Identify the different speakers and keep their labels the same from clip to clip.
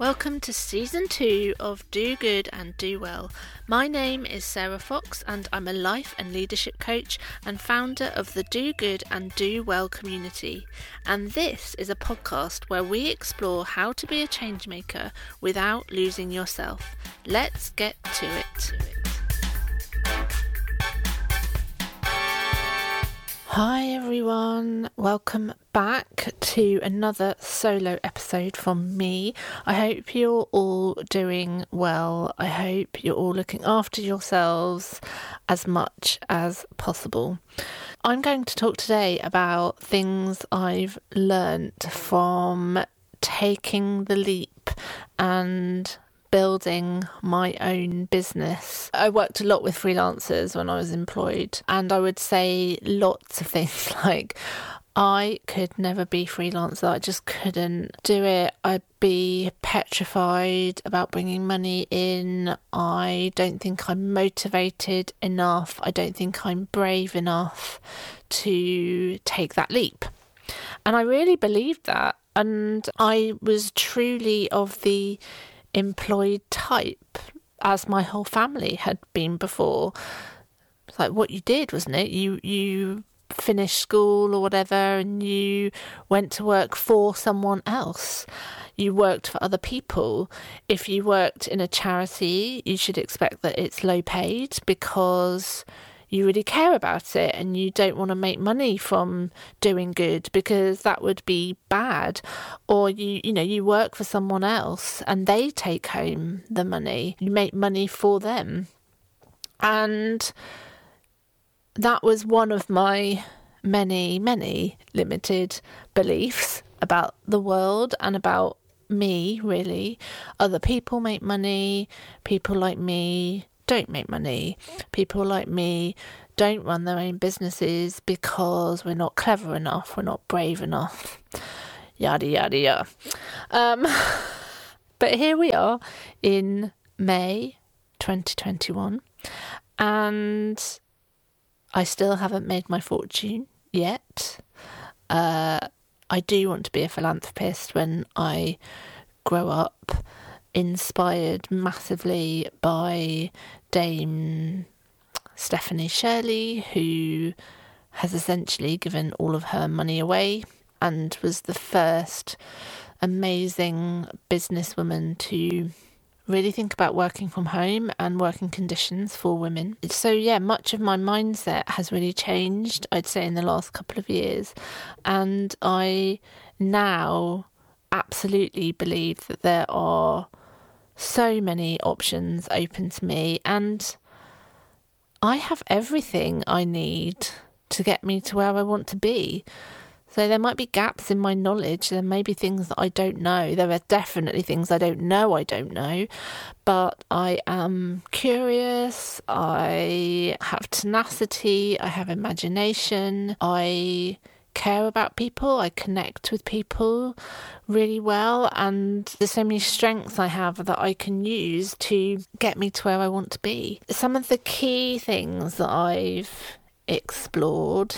Speaker 1: Welcome to season two of Do Good and Do Well. My name is Sarah Fox, and I'm a life and leadership coach and founder of the Do Good and Do Well community. And this is a podcast where we explore how to be a changemaker without losing yourself. Let's get to it. Hi everyone, welcome back to another solo episode from me. I hope you're all doing well. I hope you're all looking after yourselves as much as possible. I'm going to talk today about things I've learnt from taking the leap and building my own business. I worked a lot with freelancers when I was employed, and I would say lots of things like, I could never be freelancer. I just couldn't do it. I'd be petrified about bringing money in. I don't think I'm motivated enough. I don't think I'm brave enough to take that leap. And I really believed that. And I was truly of the employed type as my whole family had been before. It's like what you did, wasn't it? You you finished school or whatever and you went to work for someone else. You worked for other people. If you worked in a charity, you should expect that it's low paid because you really care about it and you don't want to make money from doing good because that would be bad. Or you you know you work for someone else and they take home the money. You make money for them. And that was one of my many many limited beliefs about the world and about me really. Other people make money people like me don't make money. People like me don't run their own businesses because we're not clever enough, we're not brave enough, yada yada yada. Um, but here we are in May 2021, and I still haven't made my fortune yet. Uh, I do want to be a philanthropist when I grow up inspired massively by Dame Stephanie Shirley, who has essentially given all of her money away and was the first amazing businesswoman to really think about working from home and working conditions for women. So, yeah, much of my mindset has really changed, I'd say, in the last couple of years. And I now absolutely believe that there are so many options open to me, and I have everything I need to get me to where I want to be. So there might be gaps in my knowledge. There may be things that I don't know. There are definitely things I don't know I don't know. But I am curious. I have tenacity. I have imagination. I care about people, I connect with people really well, and there's so many strengths I have that I can use to get me to where I want to be. Some of the key things that I've explored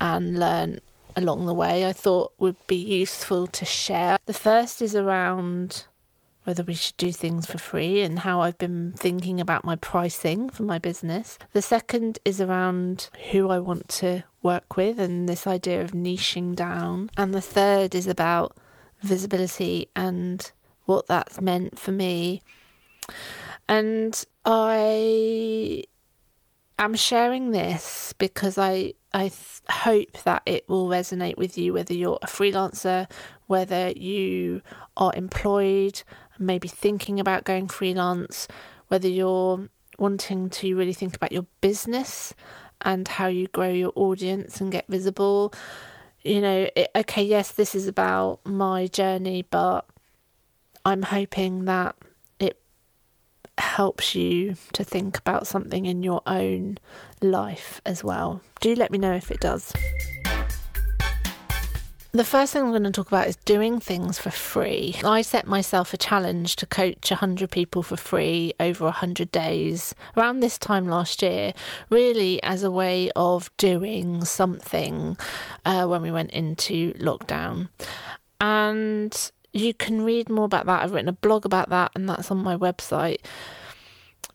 Speaker 1: and learned along the way I thought would be useful to share. The first is around whether we should do things for free and how I've been thinking about my pricing for my business. The second is around who I want to work with and this idea of niching down. And the third is about visibility and what that's meant for me. And I am sharing this because I I th- hope that it will resonate with you whether you're a freelancer, whether you are employed, maybe thinking about going freelance, whether you're wanting to really think about your business and how you grow your audience and get visible. You know, it, okay, yes, this is about my journey, but I'm hoping that it helps you to think about something in your own life as well. Do let me know if it does. The first thing I'm going to talk about is doing things for free. I set myself a challenge to coach 100 people for free over 100 days around this time last year, really as a way of doing something uh, when we went into lockdown. And you can read more about that. I've written a blog about that, and that's on my website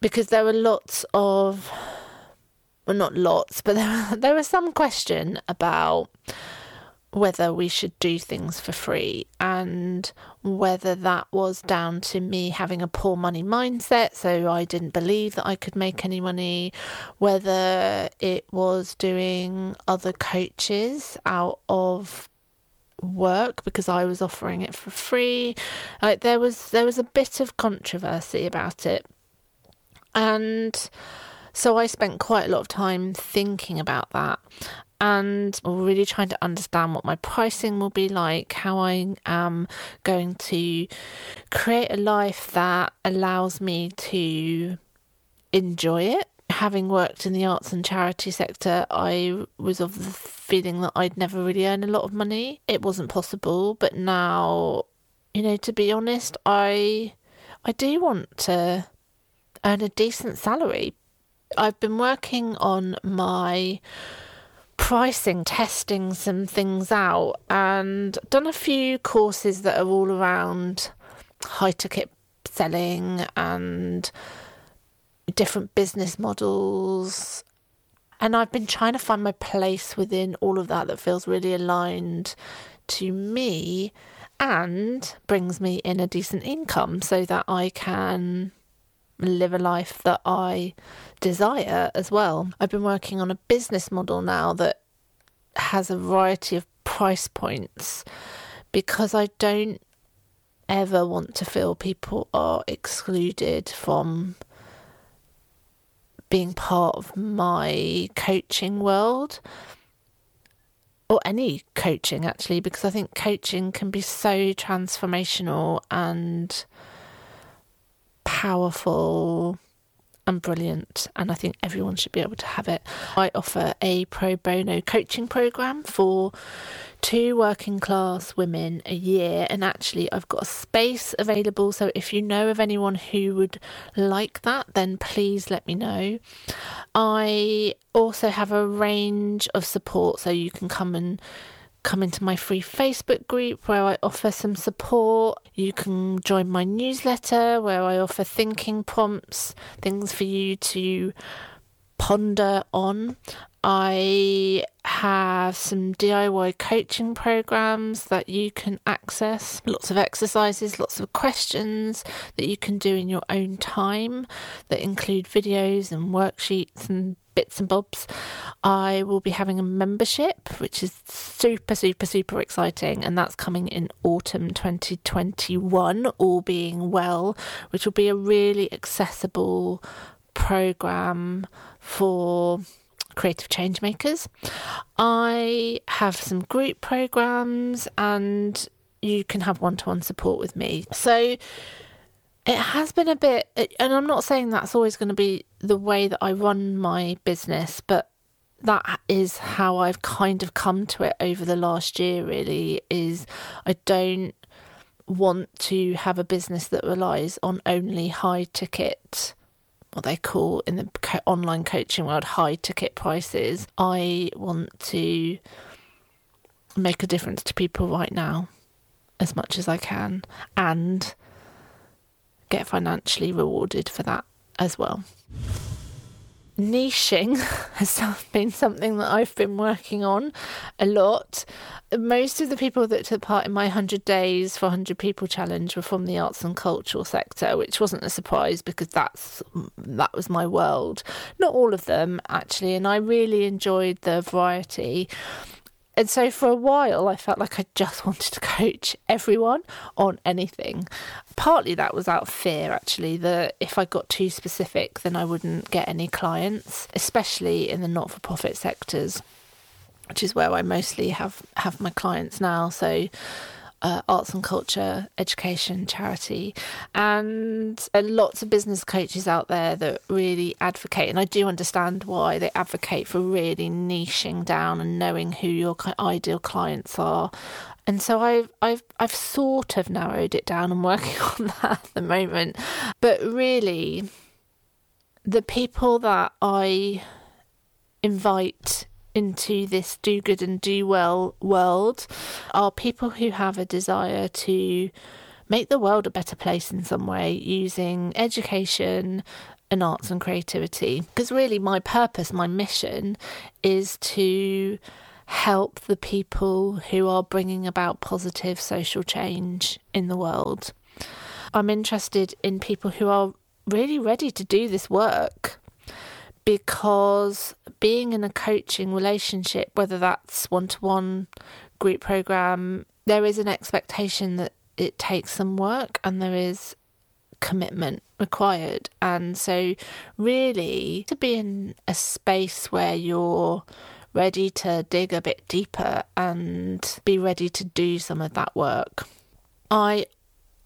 Speaker 1: because there were lots of, well, not lots, but there, there was some question about whether we should do things for free and whether that was down to me having a poor money mindset, so I didn't believe that I could make any money, whether it was doing other coaches out of work because I was offering it for free. Like there was there was a bit of controversy about it. And so I spent quite a lot of time thinking about that and really trying to understand what my pricing will be like, how I am going to create a life that allows me to enjoy it. Having worked in the arts and charity sector, I was of the feeling that I'd never really earn a lot of money. It wasn't possible, but now, you know, to be honest, I I do want to earn a decent salary. I've been working on my pricing, testing some things out, and done a few courses that are all around high ticket selling and different business models. And I've been trying to find my place within all of that that feels really aligned to me and brings me in a decent income so that I can live a life that I desire as well. I've been working on a business model now that has a variety of price points because I don't ever want to feel people are excluded from being part of my coaching world or any coaching actually because I think coaching can be so transformational and powerful and brilliant, and I think everyone should be able to have it. I offer a pro bono coaching program for two working class women a year, and actually, I've got a space available. So, if you know of anyone who would like that, then please let me know. I also have a range of support, so you can come and come into my free Facebook group where I offer some support. You can join my newsletter where I offer thinking prompts, things for you to ponder on. I have some DIY coaching programs that you can access, lots of exercises, lots of questions that you can do in your own time that include videos and worksheets and bits and bobs. I will be having a membership, which is super, super, super exciting, and that's coming in autumn 2021, all being well, which will be a really accessible program for creative change makers. I have some group programs and you can have one to one support with me. So it has been a bit, and I'm not saying that's always going to be the way that I run my business, but that is how I've kind of come to it over the last year, really. Is I don't want to have a business that relies on only high ticket what they call in the co- online coaching world high ticket prices. I want to make a difference to people right now as much as I can and get financially rewarded for that as well niching has been something that I've been working on a lot. Most of the people that took part in my 100 Days for 100 People challenge were from the arts and cultural sector, which wasn't a surprise because that's that was my world. Not all of them actually, and I really enjoyed the variety. And so for a while, I felt like I just wanted to coach everyone on anything. Partly that was out of fear, actually, that if I got too specific, then I wouldn't get any clients, especially in the not for profit sectors, which is where I mostly have, have my clients now. So uh, arts and culture, education, charity, and uh, lots of business coaches out there that really advocate. And I do understand why they advocate for really niching down and knowing who your ideal clients are. And so I've I've I've sort of narrowed it down and working on that at the moment. But really, the people that I invite into this do good and do well world are people who have a desire to make the world a better place in some way using education and arts and creativity. Because really, my purpose, my mission is to help the people who are bringing about positive social change in the world. I'm interested in people who are really ready to do this work because being in a coaching relationship, whether that's one to one, group program, there is an expectation that it takes some work and there is commitment required. And so, really, to be in a space where you're ready to dig a bit deeper and be ready to do some of that work. I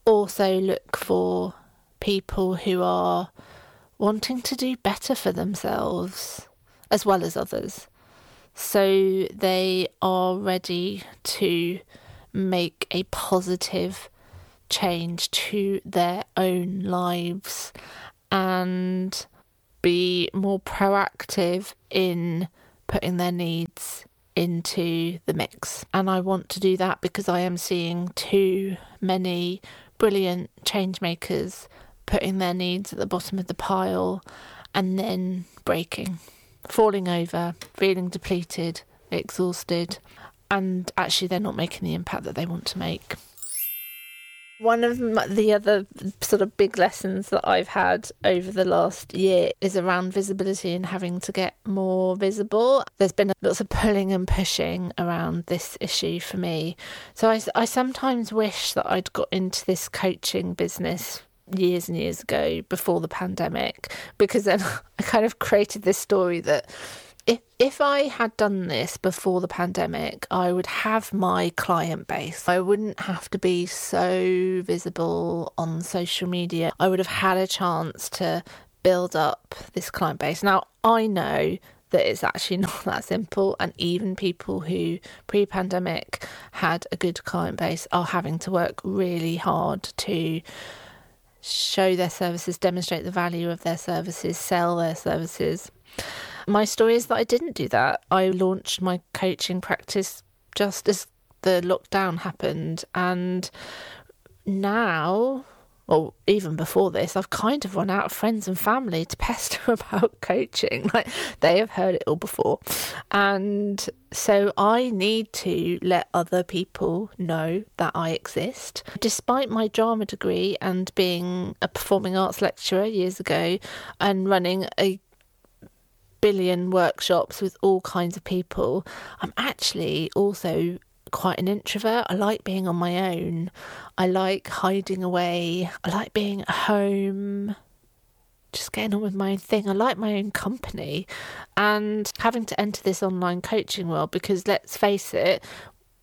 Speaker 1: also look for people who are wanting to do better for themselves as well as others. So they are ready to make a positive change to their own lives and be more proactive in putting their needs into the mix. And I want to do that because I am seeing too many brilliant change makers putting their needs at the bottom of the pile and then breaking, falling over, feeling depleted, exhausted, and actually they're not making the impact that they want to make. One of the other sort of big lessons that I've had over the last year is around visibility and having to get more visible. There's been lots of pulling and pushing around this issue for me. So I, I sometimes wish that I'd got into this coaching business years and years ago before the pandemic because then I kind of created this story that if if I had done this before the pandemic, I would have my client base. I wouldn't have to be so visible on social media. I would have had a chance to build up this client base. Now, I know that it's actually not that simple and even people who pre-pandemic had a good client base are having to work really hard to show their services, demonstrate the value of their services, sell their services. My story is that I didn't do that. I launched my coaching practice just as the lockdown happened. And now, or even before this, I've kind of run out of friends and family to pester about coaching. Like they have heard it all before. And so I need to let other people know that I exist. Despite my drama degree and being a performing arts lecturer years ago and running a billion workshops with all kinds of people, I'm actually also quite an introvert. I like being on my own. I like hiding away. I like being at home, just getting on with my own thing. I like my own company. And having to enter this online coaching world because let's face it,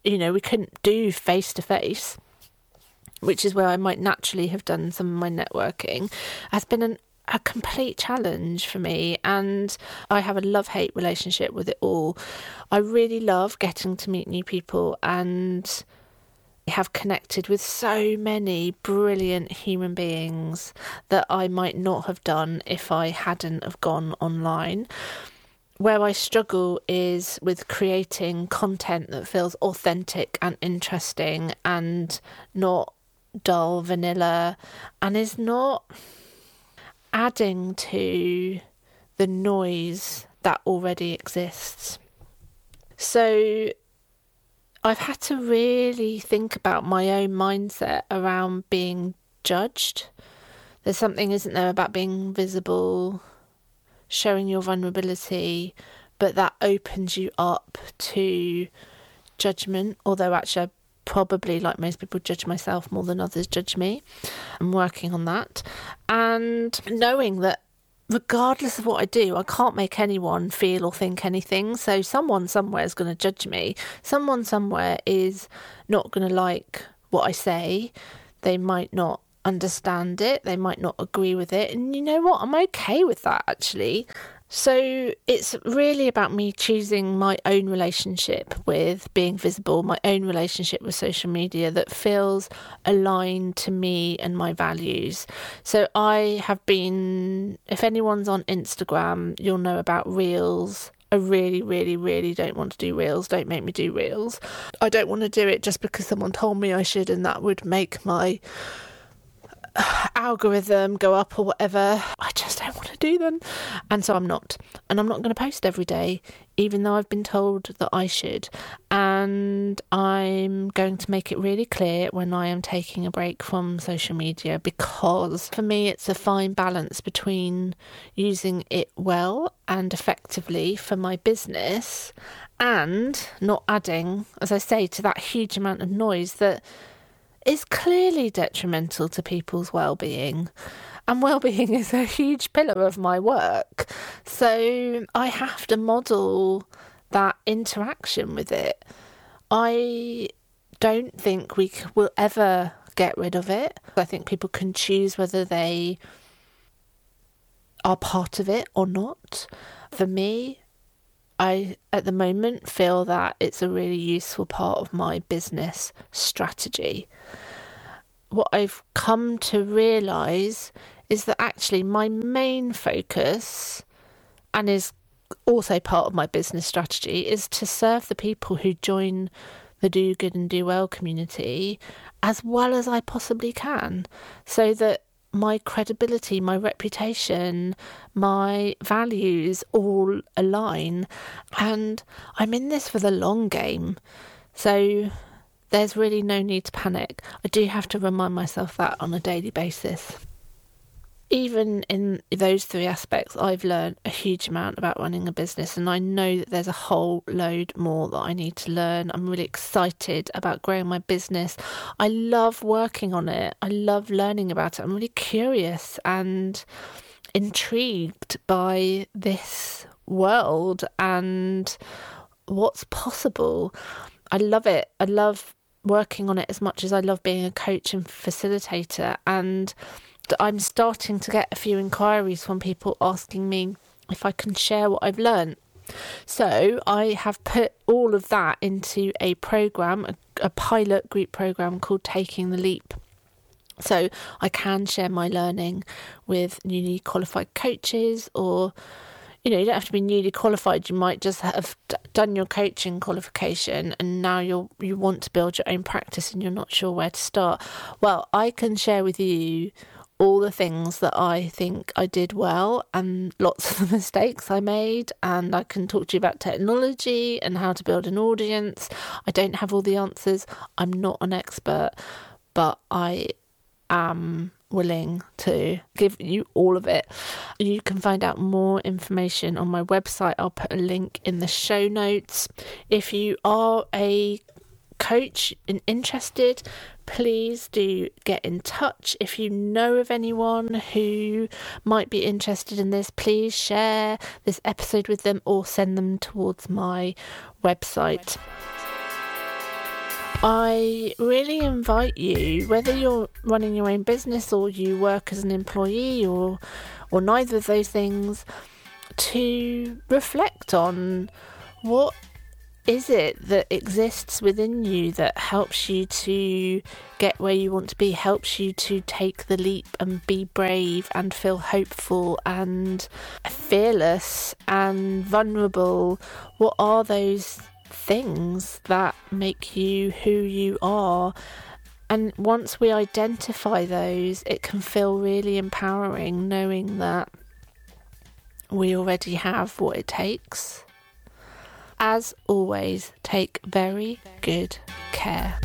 Speaker 1: you know, we couldn't do face to face. Which is where I might naturally have done some of my networking, has been an a complete challenge for me and I have a love hate relationship with it all. I really love getting to meet new people and have connected with so many brilliant human beings that I might not have done if I hadn't have gone online. Where I struggle is with creating content that feels authentic and interesting and not dull vanilla and is not adding to the noise that already exists. So I've had to really think about my own mindset around being judged. There's something, isn't there, about being visible, showing your vulnerability, but that opens you up to judgment. Although, actually, I probably, like most people, judge myself more than others judge me. I'm working on that. And knowing that regardless of what I do, I can't make anyone feel or think anything. So someone somewhere is going to judge me. Someone somewhere is not going to like what I say. They might not understand it. They might not agree with it. And you know what? I'm okay with that actually. So it's really about me choosing my own relationship with being visible, my own relationship with social media that feels aligned to me and my values. So I have been, if anyone's on Instagram, you'll know about Reels. I really, really, really don't want to do reels. Don't make me do reels. I don't want to do it just because someone told me I should, and that would make my algorithm go up or whatever. I just don't want to do them. And so I'm not. And I'm not going to post every day, even though I've been told that I should. And I'm going to make it really clear when I am taking a break from social media because for me, it's a fine balance between using it well and effectively for my business and not adding, as I say, to that huge amount of noise that is clearly detrimental to people's well-being. And well-being is a huge pillar of my work. So i have to model that interaction with it. I don't think we will ever get rid of it. I think people can choose whether they are part of it or not. For me I, at the moment, feel that it's a really useful part of my business strategy. What I've come to realise is that actually my main focus, and is also part of my business strategy, is to serve the people who join the Do Good and Do Well community as well as I possibly can, so that my credibility, my reputation, my values all align. And I'm in this for the long game. So there's really no need to panic. I do have to remind myself that on a daily basis even in those three aspects, I've learned a huge amount about running a business, and I know that there's a whole load more that I need to learn. I'm really excited about growing my business. I love working on it, I love learning about it. I'm really curious and intrigued by this world and what's possible. I love it. I love working on it as much as I love being a coach and facilitator. And I'm starting to get a few inquiries from people asking me if I can share what I've learned. So I have put all of that into a program, a, a pilot group program called Taking the Leap. So I can share my learning with newly qualified coaches or you know, you don't have to be newly qualified. You might just have d- done your coaching qualification and now you you want to build your own practice and you're not sure where to start. Well, I can share with you all the things that I think I did well and lots of the mistakes I made. And I can talk to you about technology and how to build an audience. I don't have all the answers. I'm not an expert, but I am willing to give you all of it. You can find out more information on my website. I'll put a link in the show notes. If you are a coach and interested, please do get in touch. If you know of anyone who might be interested in this, please share this episode with them or send them towards my website. I really invite you, whether you're running your own business or you work as an employee or or neither of those things, to reflect on what is it that exists within you that helps you to get where you want to be, helps you to take the leap and be brave and feel hopeful and fearless and vulnerable? What are those things that make you who you are? And once we identify those, it can feel really empowering knowing that we already have what it takes as always, take very good care.